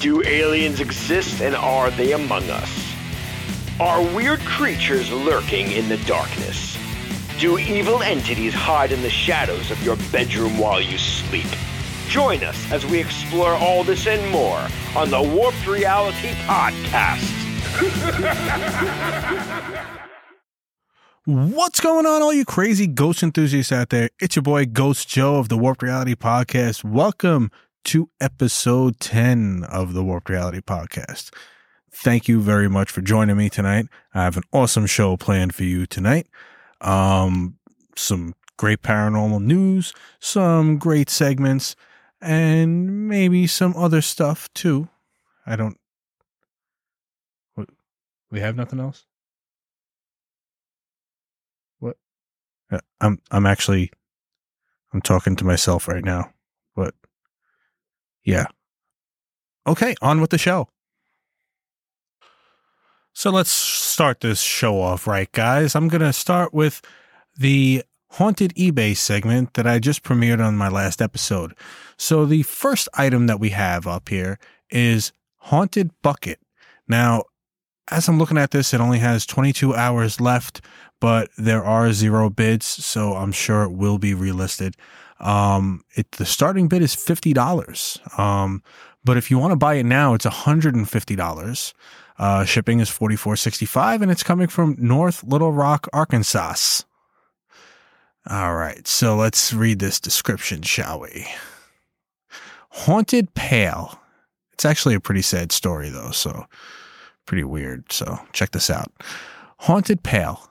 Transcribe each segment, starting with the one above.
Do aliens exist and are they among us? Are weird creatures lurking in the darkness? Do evil entities hide in the shadows of your bedroom while you sleep? Join us as we explore all this and more on the Warped Reality Podcast. What's going on, all you crazy ghost enthusiasts out there? It's your boy Ghost Joe of the Warped Reality Podcast. Welcome to episode 10 of the Warped Reality Podcast. Thank you very much for joining me tonight. I have an awesome show planned for you tonight. Um, some great paranormal news, some great segments, and maybe some other stuff too. I don't. What? We have nothing else. What? Uh, I'm I'm actually I'm talking to myself right now. But yeah. Okay, on with the show. So let's start this show off right, guys. I'm going to start with the haunted eBay segment that I just premiered on my last episode. So the first item that we have up here is Haunted Bucket. Now, as I'm looking at this, it only has 22 hours left, but there are zero bids, so I'm sure it will be relisted. Um, it the starting bid is fifty dollars. Um, but if you want to buy it now, it's hundred and fifty dollars. Uh, shipping is forty four sixty five, and it's coming from North Little Rock, Arkansas. All right, so let's read this description, shall we? Haunted Pale. It's actually a pretty sad story, though, so pretty weird. So check this out. Haunted Pail.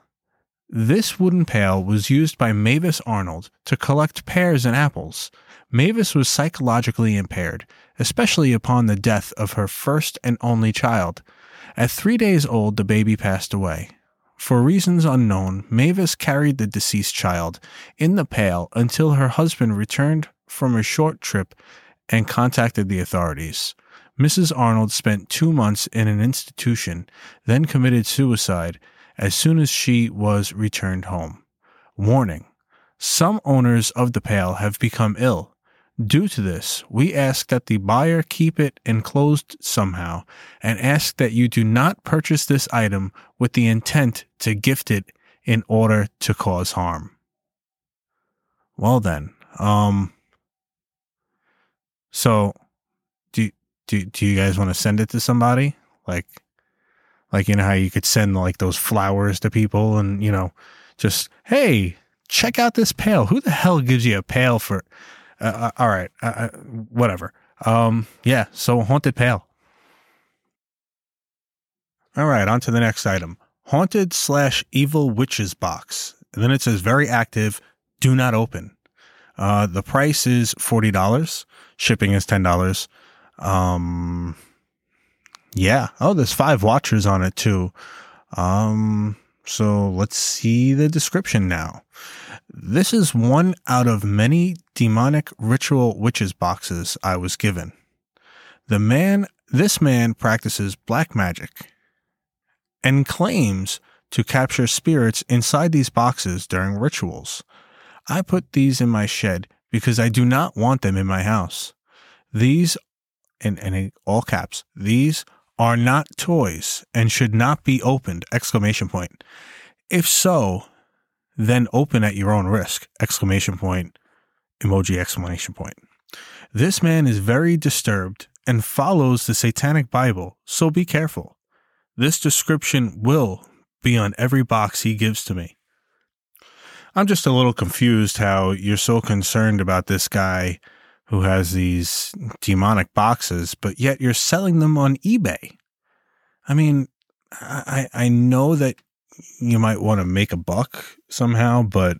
This wooden pail was used by Mavis Arnold to collect pears and apples. Mavis was psychologically impaired, especially upon the death of her first and only child. At three days old, the baby passed away. For reasons unknown, Mavis carried the deceased child in the pail until her husband returned from a short trip and contacted the authorities. Mrs. Arnold spent two months in an institution, then committed suicide as soon as she was returned home. Warning Some owners of the pail have become ill. Due to this, we ask that the buyer keep it enclosed somehow and ask that you do not purchase this item with the intent to gift it in order to cause harm. Well then, um so do do do you guys want to send it to somebody? Like like, you know, how you could send like those flowers to people and, you know, just, hey, check out this pail. Who the hell gives you a pail for, uh, all right, uh, whatever. Um, yeah, so haunted pail. All right, on to the next item haunted slash evil witches box. And then it says very active, do not open. Uh, the price is $40. Shipping is $10. Um, yeah. Oh, there's five watchers on it too. Um, so let's see the description now. This is one out of many demonic ritual witches boxes I was given. The man, this man practices black magic and claims to capture spirits inside these boxes during rituals. I put these in my shed because I do not want them in my house. These, in, in all caps, these are not toys and should not be opened exclamation point. If so then open at your own risk exclamation point emoji exclamation point. This man is very disturbed and follows the satanic bible so be careful. This description will be on every box he gives to me. I'm just a little confused how you're so concerned about this guy who has these demonic boxes, but yet you're selling them on eBay. I mean, I I know that you might want to make a buck somehow, but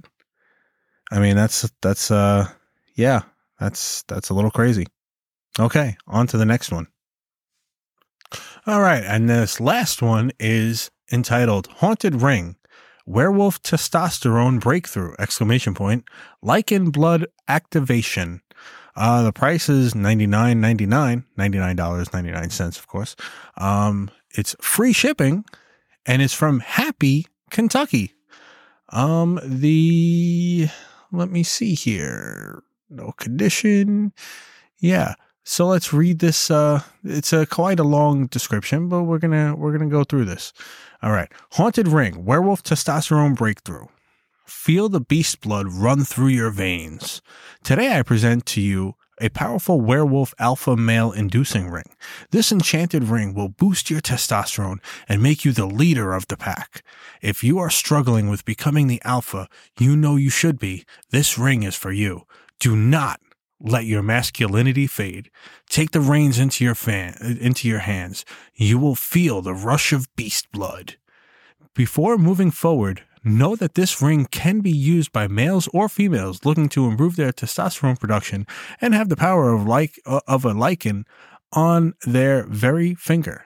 I mean that's that's uh yeah, that's that's a little crazy. Okay, on to the next one. All right, and this last one is entitled Haunted Ring. Werewolf testosterone breakthrough exclamation point lycan blood activation uh, the price is $99.99, $99.99, of course. Um, it's free shipping and it's from Happy, Kentucky. Um, the, let me see here. No condition. Yeah. So let's read this. Uh, it's a quite a long description, but we're gonna we're gonna go through this. All right, haunted ring, werewolf testosterone breakthrough. Feel the beast blood run through your veins. Today I present to you a powerful werewolf alpha male inducing ring. This enchanted ring will boost your testosterone and make you the leader of the pack. If you are struggling with becoming the alpha you know you should be, this ring is for you. Do not let your masculinity fade. Take the reins into your fan, into your hands. You will feel the rush of beast blood. Before moving forward, know that this ring can be used by males or females looking to improve their testosterone production and have the power of like uh, of a lycan on their very finger.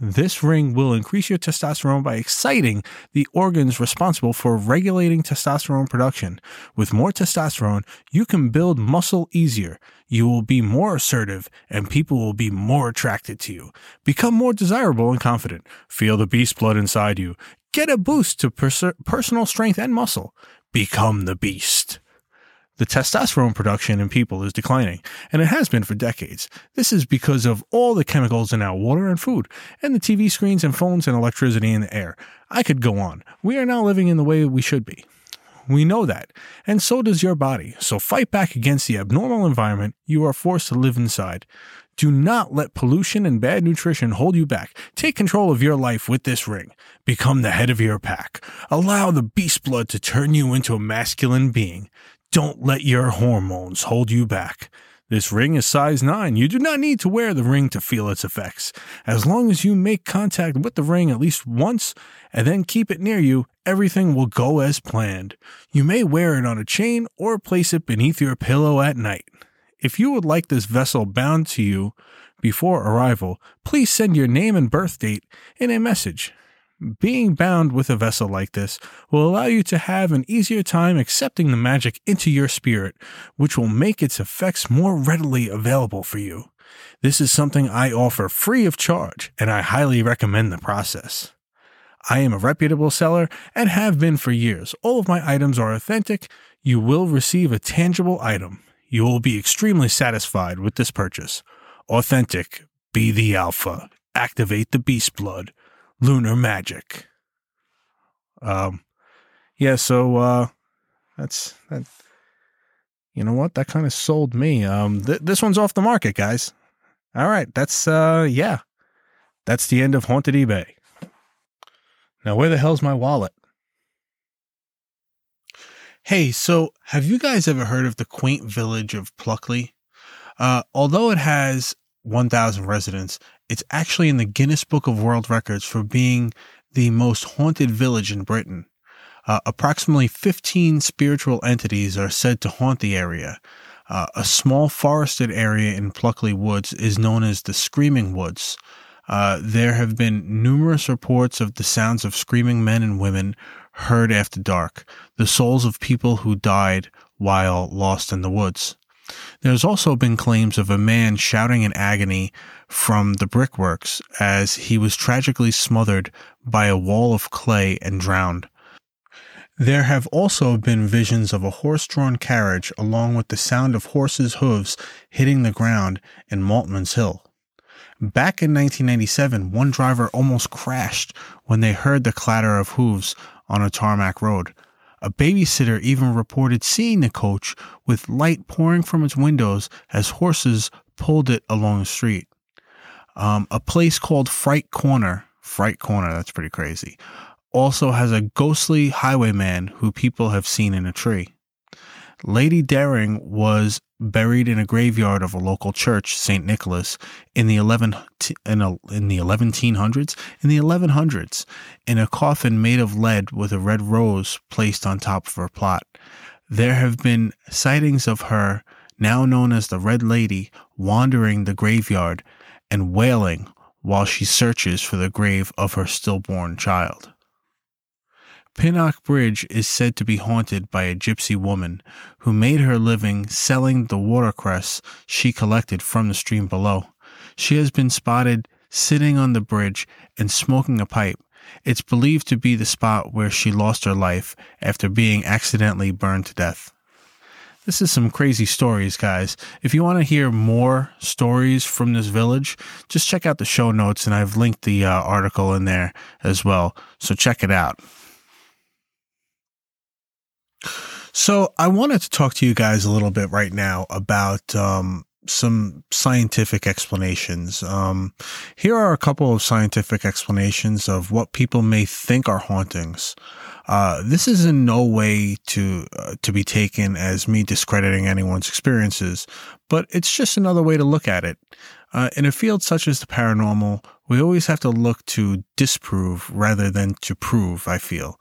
This ring will increase your testosterone by exciting the organs responsible for regulating testosterone production. With more testosterone, you can build muscle easier. You will be more assertive and people will be more attracted to you. Become more desirable and confident. Feel the beast blood inside you. Get a boost to pers- personal strength and muscle. Become the beast. The testosterone production in people is declining, and it has been for decades. This is because of all the chemicals in our water and food, and the TV screens and phones and electricity in the air. I could go on. We are now living in the way we should be. We know that, and so does your body. So fight back against the abnormal environment you are forced to live inside. Do not let pollution and bad nutrition hold you back. Take control of your life with this ring. Become the head of your pack. Allow the beast blood to turn you into a masculine being. Don't let your hormones hold you back. This ring is size 9. You do not need to wear the ring to feel its effects. As long as you make contact with the ring at least once and then keep it near you, everything will go as planned. You may wear it on a chain or place it beneath your pillow at night. If you would like this vessel bound to you before arrival, please send your name and birth date in a message. Being bound with a vessel like this will allow you to have an easier time accepting the magic into your spirit, which will make its effects more readily available for you. This is something I offer free of charge, and I highly recommend the process. I am a reputable seller and have been for years. All of my items are authentic. You will receive a tangible item. You will be extremely satisfied with this purchase. Authentic. Be the alpha. Activate the beast blood lunar magic. Um, yeah, so uh, that's that. You know what? That kind of sold me. Um, th- this one's off the market, guys. All right, that's uh, yeah, that's the end of haunted eBay. Now, where the hell's my wallet? Hey, so have you guys ever heard of the quaint village of Pluckley? Uh, although it has 1,000 residents, it's actually in the Guinness Book of World Records for being the most haunted village in Britain. Uh, approximately 15 spiritual entities are said to haunt the area. Uh, a small forested area in Pluckley Woods is known as the Screaming Woods. Uh, there have been numerous reports of the sounds of screaming men and women heard after dark, the souls of people who died while lost in the woods. There's also been claims of a man shouting in agony from the brickworks as he was tragically smothered by a wall of clay and drowned. There have also been visions of a horse drawn carriage along with the sound of horses' hooves hitting the ground in Maltman's Hill. Back in 1997, one driver almost crashed when they heard the clatter of hooves on a tarmac road. A babysitter even reported seeing the coach with light pouring from its windows as horses pulled it along the street. Um, a place called Fright Corner, Fright Corner, that's pretty crazy, also has a ghostly highwayman who people have seen in a tree. Lady Dering was buried in a graveyard of a local church, St. Nicholas, in the 11 in, a, in the 1100s, in the 1100s, in a coffin made of lead with a red rose placed on top of her plot. There have been sightings of her, now known as the Red Lady, wandering the graveyard and wailing while she searches for the grave of her stillborn child. Pinnock Bridge is said to be haunted by a gypsy woman who made her living selling the watercress she collected from the stream below. She has been spotted sitting on the bridge and smoking a pipe. It's believed to be the spot where she lost her life after being accidentally burned to death. This is some crazy stories, guys. If you want to hear more stories from this village, just check out the show notes, and I've linked the uh, article in there as well. So check it out. So I wanted to talk to you guys a little bit right now about um, some scientific explanations. Um, here are a couple of scientific explanations of what people may think are hauntings. Uh, this is in no way to uh, to be taken as me discrediting anyone's experiences, but it's just another way to look at it. Uh, in a field such as the paranormal, we always have to look to disprove rather than to prove. I feel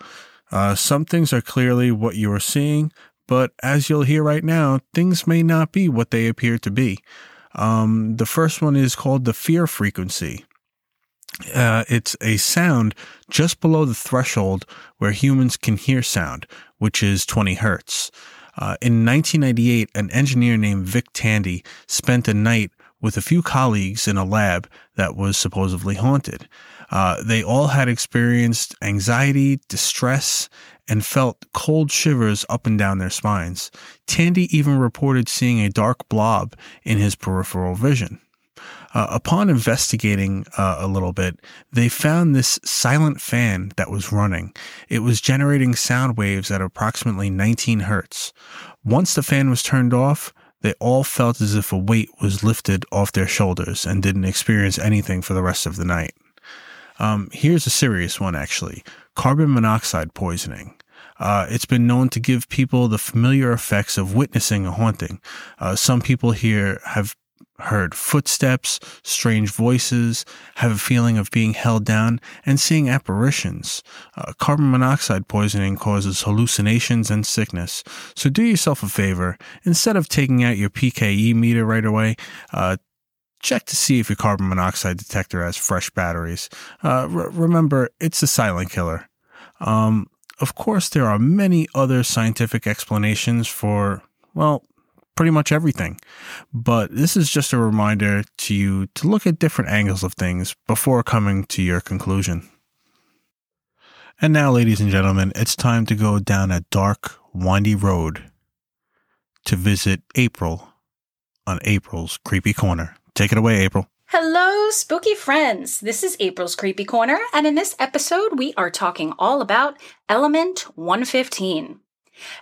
uh, some things are clearly what you are seeing, but as you'll hear right now, things may not be what they appear to be. Um, the first one is called the fear frequency. Uh, it's a sound just below the threshold where humans can hear sound, which is 20 hertz. Uh, in 1998, an engineer named Vic Tandy spent a night with a few colleagues in a lab that was supposedly haunted. Uh, they all had experienced anxiety, distress, and felt cold shivers up and down their spines. Tandy even reported seeing a dark blob in his peripheral vision. Uh, upon investigating uh, a little bit, they found this silent fan that was running. It was generating sound waves at approximately 19 hertz. Once the fan was turned off, they all felt as if a weight was lifted off their shoulders and didn't experience anything for the rest of the night. Um, here's a serious one, actually carbon monoxide poisoning. Uh, it's been known to give people the familiar effects of witnessing a haunting. Uh, some people here have heard footsteps, strange voices, have a feeling of being held down, and seeing apparitions. Uh, carbon monoxide poisoning causes hallucinations and sickness. So do yourself a favor. Instead of taking out your PKE meter right away, uh, check to see if your carbon monoxide detector has fresh batteries. Uh, remember, it's a silent killer. Um, of course, there are many other scientific explanations for, well, pretty much everything. But this is just a reminder to you to look at different angles of things before coming to your conclusion. And now, ladies and gentlemen, it's time to go down a dark, windy road to visit April on April's Creepy Corner. Take it away, April. Hello, spooky friends. This is April's Creepy Corner, and in this episode, we are talking all about Element 115.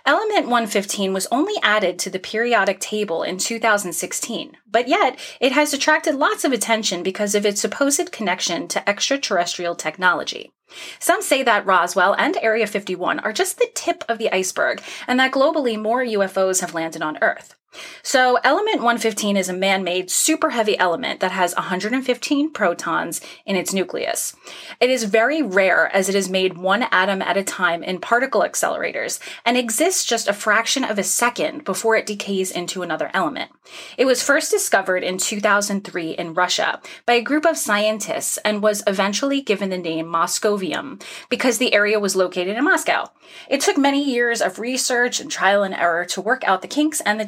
Element 115 was only added to the periodic table in 2016, but yet it has attracted lots of attention because of its supposed connection to extraterrestrial technology. Some say that Roswell and Area 51 are just the tip of the iceberg, and that globally more UFOs have landed on Earth. So, element 115 is a man made super heavy element that has 115 protons in its nucleus. It is very rare as it is made one atom at a time in particle accelerators and exists just a fraction of a second before it decays into another element. It was first discovered in 2003 in Russia by a group of scientists and was eventually given the name Moscovium because the area was located in Moscow. It took many years of research and trial and error to work out the kinks and the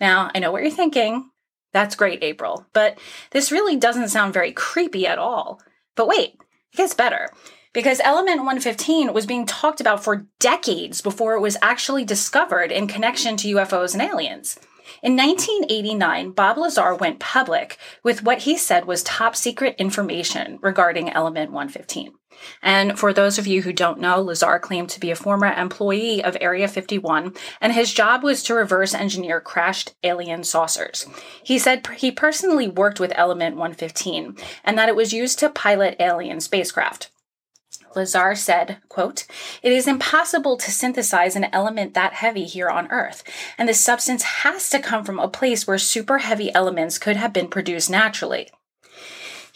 now, I know what you're thinking. That's great, April, but this really doesn't sound very creepy at all. But wait, it gets better. Because Element 115 was being talked about for decades before it was actually discovered in connection to UFOs and aliens. In 1989, Bob Lazar went public with what he said was top secret information regarding Element 115. And for those of you who don't know, Lazar claimed to be a former employee of Area 51, and his job was to reverse engineer crashed alien saucers. He said he personally worked with Element 115 and that it was used to pilot alien spacecraft. Lazar said, quote, It is impossible to synthesize an element that heavy here on Earth, and the substance has to come from a place where super heavy elements could have been produced naturally.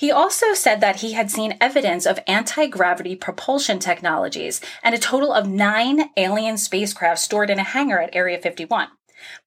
He also said that he had seen evidence of anti gravity propulsion technologies and a total of nine alien spacecraft stored in a hangar at Area 51.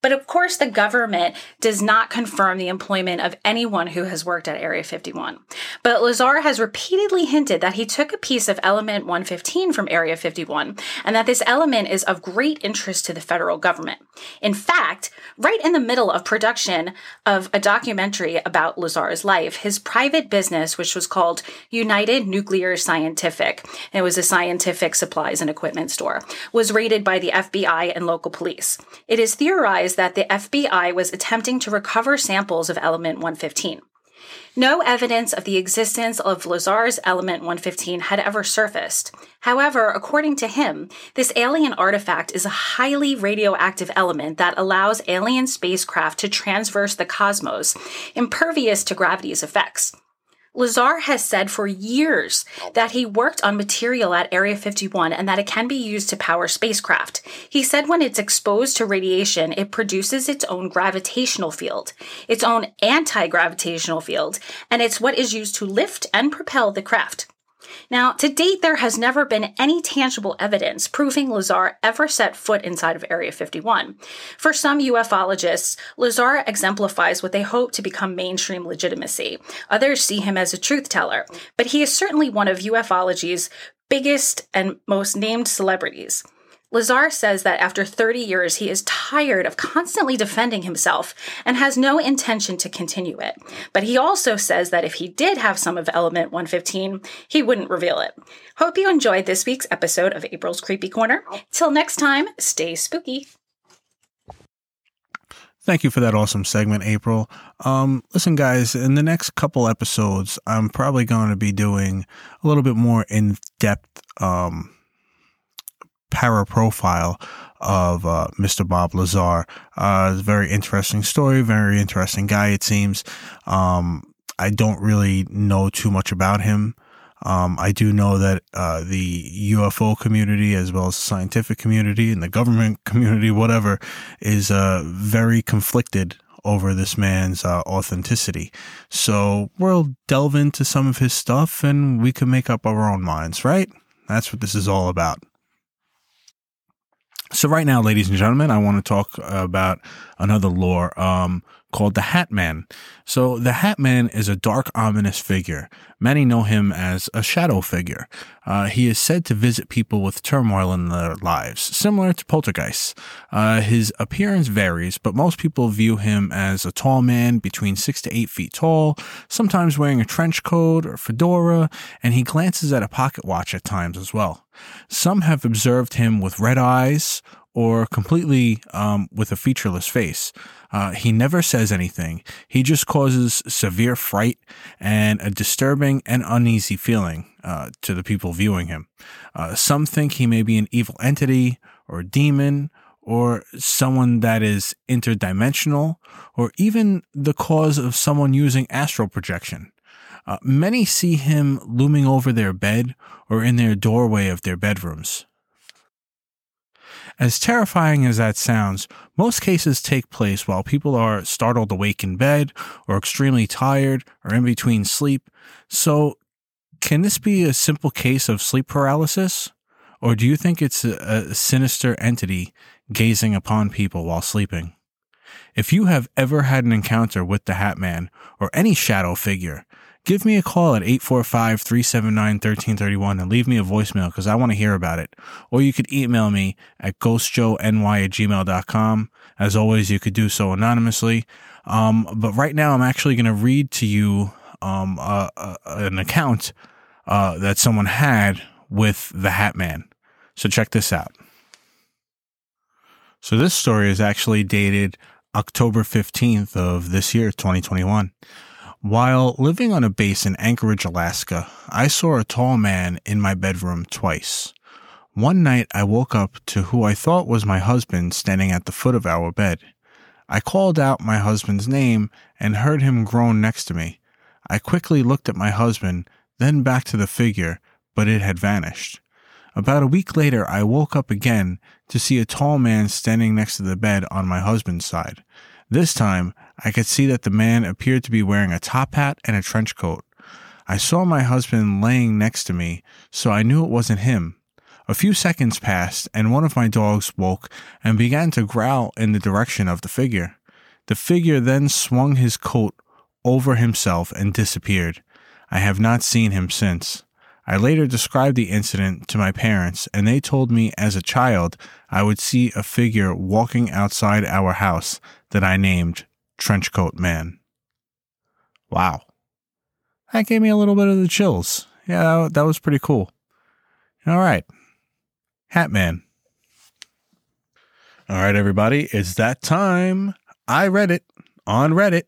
But of course, the government does not confirm the employment of anyone who has worked at Area 51. But Lazar has repeatedly hinted that he took a piece of Element 115 from Area 51 and that this element is of great interest to the federal government. In fact, right in the middle of production of a documentary about Lazar's life, his private business, which was called United Nuclear Scientific, it was a scientific supplies and equipment store, was raided by the FBI and local police. It is theorized that the FBI was attempting to recover samples of element 115. No evidence of the existence of Lazar's element 115 had ever surfaced. However, according to him, this alien artifact is a highly radioactive element that allows alien spacecraft to transverse the cosmos, impervious to gravity's effects. Lazar has said for years oh. that he worked on material at Area 51 and that it can be used to power spacecraft. He said when it's exposed to radiation, it produces its own gravitational field, its own anti gravitational field, and it's what is used to lift and propel the craft. Now, to date, there has never been any tangible evidence proving Lazar ever set foot inside of Area 51. For some ufologists, Lazar exemplifies what they hope to become mainstream legitimacy. Others see him as a truth teller, but he is certainly one of ufology's biggest and most named celebrities. Lazar says that after 30 years, he is tired of constantly defending himself and has no intention to continue it. But he also says that if he did have some of Element 115, he wouldn't reveal it. Hope you enjoyed this week's episode of April's Creepy Corner. Till next time, stay spooky. Thank you for that awesome segment, April. Um, listen, guys, in the next couple episodes, I'm probably going to be doing a little bit more in depth um, para profile of uh, Mr. Bob Lazar. Uh, a very interesting story, very interesting guy, it seems. Um, I don't really know too much about him. Um, I do know that uh, the UFO community, as well as the scientific community and the government community, whatever, is uh, very conflicted over this man's uh, authenticity. So we'll delve into some of his stuff and we can make up our own minds, right? That's what this is all about. So right now, ladies and gentlemen, I want to talk about another lore. Um, called the Hat Man. So the Hat Man is a dark, ominous figure. Many know him as a shadow figure. Uh, he is said to visit people with turmoil in their lives, similar to poltergeists. Uh, his appearance varies, but most people view him as a tall man between six to eight feet tall, sometimes wearing a trench coat or fedora, and he glances at a pocket watch at times as well. Some have observed him with red eyes or completely um, with a featureless face. Uh, he never says anything. He just causes severe fright and a disturbing and uneasy feeling uh, to the people viewing him. Uh, some think he may be an evil entity or demon or someone that is interdimensional or even the cause of someone using astral projection. Uh, many see him looming over their bed or in their doorway of their bedrooms. As terrifying as that sounds, most cases take place while people are startled awake in bed or extremely tired or in between sleep. So, can this be a simple case of sleep paralysis? Or do you think it's a, sinister entity gazing upon people while sleeping? If you have ever had an encounter with the Hat Man or any shadow figure, give me a call at 845 379 1331 and leave me a voicemail because I want to hear about it. Or you could email me at ghostjoeny at gmail.com. As always, you could do so anonymously. Um, but right now, I'm actually going to read to you um, uh, uh, an account uh, that someone had with the Hat Man. So check this out. So this story is actually dated October 15th of this year, 2021. While living on a base in Anchorage, Alaska, I saw a tall man in my bedroom twice. One night I woke up to who I thought was my husband standing at the foot of our bed. I called out my husband's name and heard him groan next to me. I quickly looked at my husband, then back to the figure, but it had vanished. About a week later, I woke up again to see a tall man standing next to the bed on my husband's side. This time, I could see that the man appeared to be wearing a top hat and a trench coat. I saw my husband laying next to me, so I knew it wasn't him. A few seconds passed, and one of my dogs woke and began to growl in the direction of the figure. The figure then swung his coat over himself and disappeared. I have not seen him since. I later described the incident to my parents, and they told me as a child I would see a figure walking outside our house that I named Trenchcoat Man. Wow. That gave me a little bit of the chills. Yeah, that was pretty cool. All right. Hat Man. All right, everybody, it's that time. I read it on Reddit.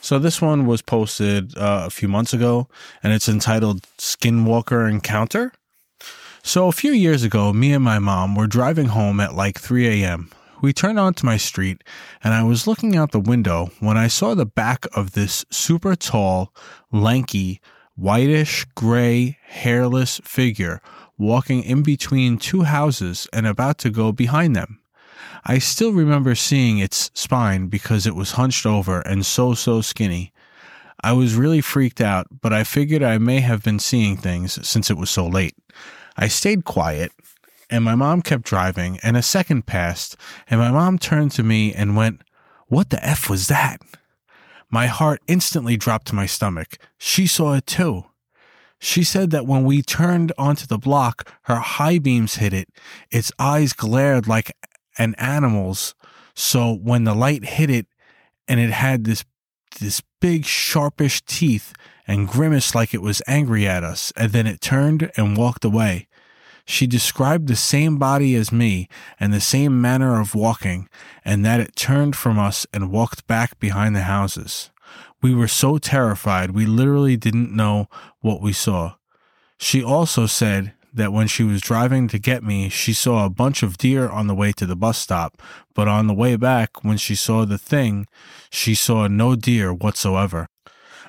So this one was posted uh, a few months ago, and it's entitled Skinwalker Encounter. So a few years ago, me and my mom were driving home at like 3 a.m. We turned onto my street, and I was looking out the window when I saw the back of this super tall, lanky, whitish gray, hairless figure walking in between two houses and about to go behind them. I still remember seeing its spine because it was hunched over and so, so skinny. I was really freaked out, but I figured I may have been seeing things since it was so late. I stayed quiet, and my mom kept driving, and a second passed, and my mom turned to me and went, What the F was that? My heart instantly dropped to my stomach. She saw it too. She said that when we turned onto the block, her high beams hit it. Its eyes glared like an animal's. So when the light hit it and it had this this big sharpish teeth and grimaced like it was angry at us, and then it turned and walked away. She described the same body as me and the same manner of walking, and that it turned from us and walked back behind the houses. We were so terrified, we literally didn't know what we saw. She also said that when she was driving to get me, she saw a bunch of deer on the way to the bus stop, but on the way back, when she saw the thing, she saw no deer whatsoever.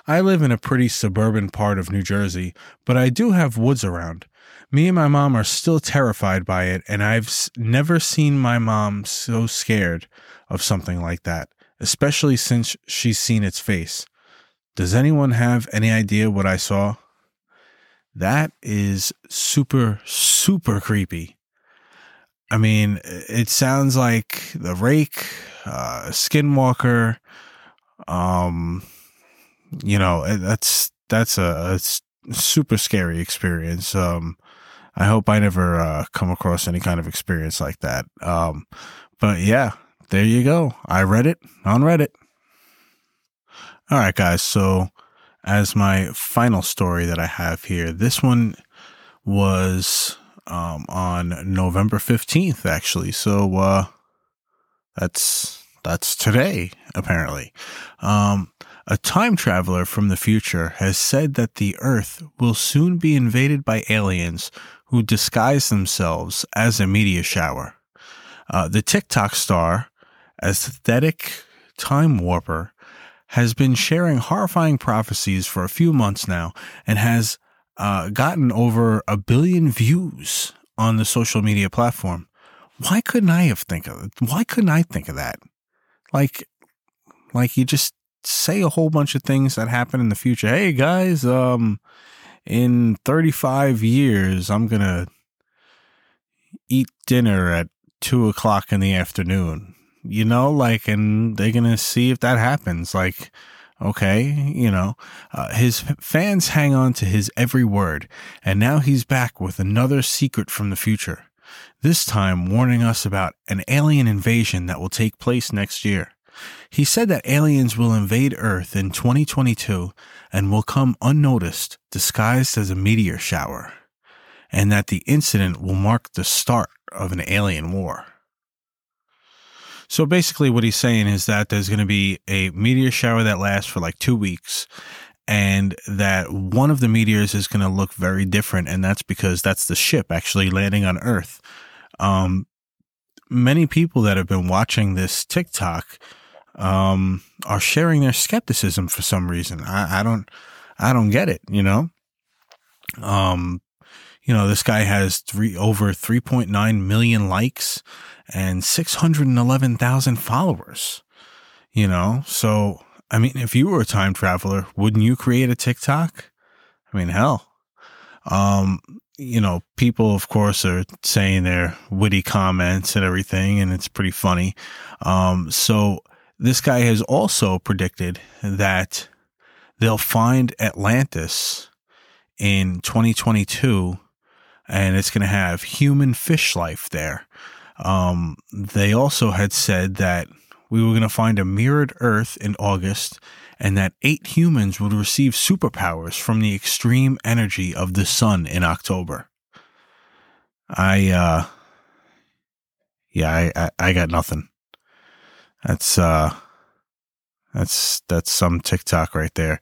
I live in a pretty suburban part of New Jersey, but I do have woods around. Me and my mom are still terrified by it, and I've never seen my mom so scared of something like that, especially since she's seen its face. Does anyone have any idea what I saw? That is super, super creepy. I mean, it sounds like the rake, uh, skinwalker. Um, you know, that's that's a, a super scary experience. Um, I hope I never uh, come across any kind of experience like that. Um, but yeah, there you go. I read it on Reddit. All right, guys. So, as my final story that I have here, this one was um, on November 15th, actually. So, uh, that's that's today, apparently. Um, a time traveler from the future has said that the Earth will soon be invaded by aliens who disguise themselves as a meteor shower. Uh, the TikTok star, aesthetic time warper, has been sharing horrifying prophecies for a few months now and has uh, gotten over a billion views on the social media platform. Why couldn't I have think of it? Why couldn't I think of that? Like, like you just say a whole bunch of things that happen in the future. Hey guys, um, in 35 years, I'm going to eat dinner at two o'clock in the afternoon, you know, like, and they're going to see if that happens. Like, okay, you know, uh, his fans hang on to his every word, and now he's back with another secret from the future. This time warning us about an alien invasion that will take place next year. He said that aliens will invade Earth in 2022 and will come unnoticed, disguised as a meteor shower, and that the incident will mark the start of an alien war. So basically, what he's saying is that there's going to be a meteor shower that lasts for like two weeks, and that one of the meteors is going to look very different, and that's because that's the ship actually landing on Earth. Um, many people that have been watching this TikTok um, are sharing their skepticism for some reason. I, I don't, I don't get it. You know, um, you know, this guy has three over 3.9 million likes and 611,000 followers. You know, so I mean, if you were a time traveler, wouldn't you create a TikTok? I mean, hell. Um, you know, people, of course, are saying their witty comments and everything, and it's pretty funny. Um, so this guy has also predicted that they'll find Atlantis in 2022 and it's going to have human fish life there. Um, they also had said that we were going to find a mirrored Earth in August and that eight humans would receive superpowers from the extreme energy of the sun in October. I, uh, yeah, I, I, I got nothing. That's, uh, that's that's some TikTok right there.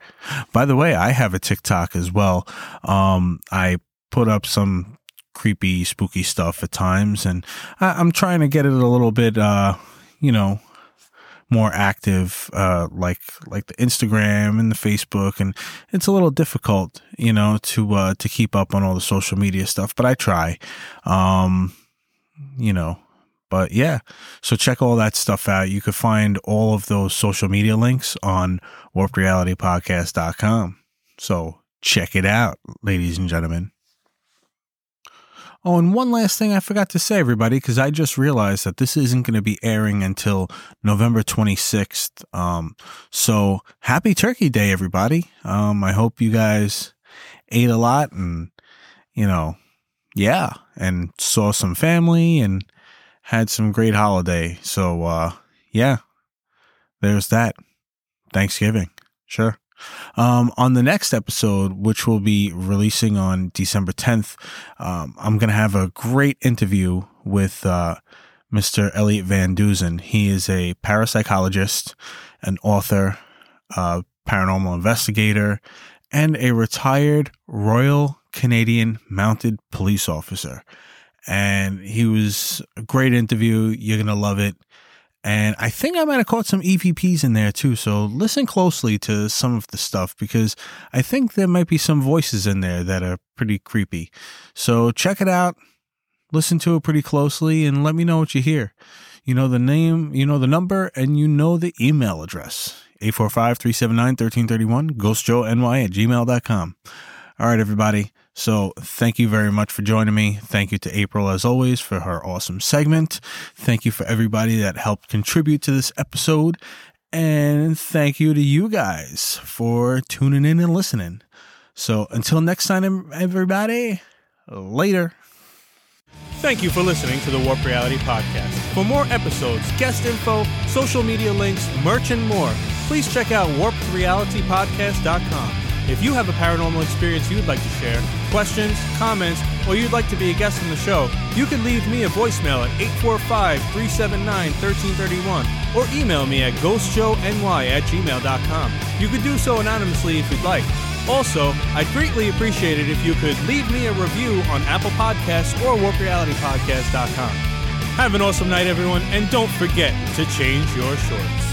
By the way, I have a TikTok as well. Um, I put up some creepy, spooky stuff at times, and I, am trying to get it a little bit, uh, you know, more active, uh, like like the Instagram and the Facebook, and it's a little difficult, you know, to uh, to keep up on all the social media stuff. But I try, um, you know, but yeah, so check all that stuff out. You could find all of those social media links on warpedrealitypodcast.com. So check it out, ladies and gentlemen. Oh, and one last thing I forgot to say, everybody, because I just realized that this isn't going to be airing until November 26th. Um, so happy Turkey Day, everybody. Um, I hope you guys ate a lot and, you know, yeah, and saw some family and had some great holiday. So, uh, yeah, there's that. Thanksgiving. Sure. Um, on the next episode, which will be releasing on December 10th, um, I'm going to have a great interview with, uh, Mr. Elliot Van Dusen. He is a parapsychologist, an author, a paranormal investigator, and a retired Royal Canadian Mounted Police officer and he was a great interview. You're to love it. And I think I might have caught some EVPs in there too. So listen closely to some of the stuff because I think there might be some voices in there that are pretty creepy. So check it out, listen to it pretty closely, and let me know what you hear. You know the name, you know the number, and you know the email address 845 379 1331, ghostjoeny at gmail.com. All right, everybody. So thank you very much for joining me. Thank you to April, as always, for her awesome segment. Thank you for everybody that helped contribute to this episode. And thank you to you guys for tuning in and listening. So until next time, everybody, later. Thank you for listening to the Warp Reality Podcast. For more episodes, guest info, social media links, merch, and more, please check out warpedrealitypodcast.com. If you have a paranormal experience you'd like to share, questions, comments, or you'd like to be a guest on the show, you can leave me a voicemail at 845 379 1331 or email me at ghostjoeny at gmail.com. You could do so anonymously if you'd like. Also, I'd greatly appreciate it if you could leave me a review on Apple Podcasts or warprealitypodcast.com. Have an awesome night, everyone, and don't forget to change your shorts.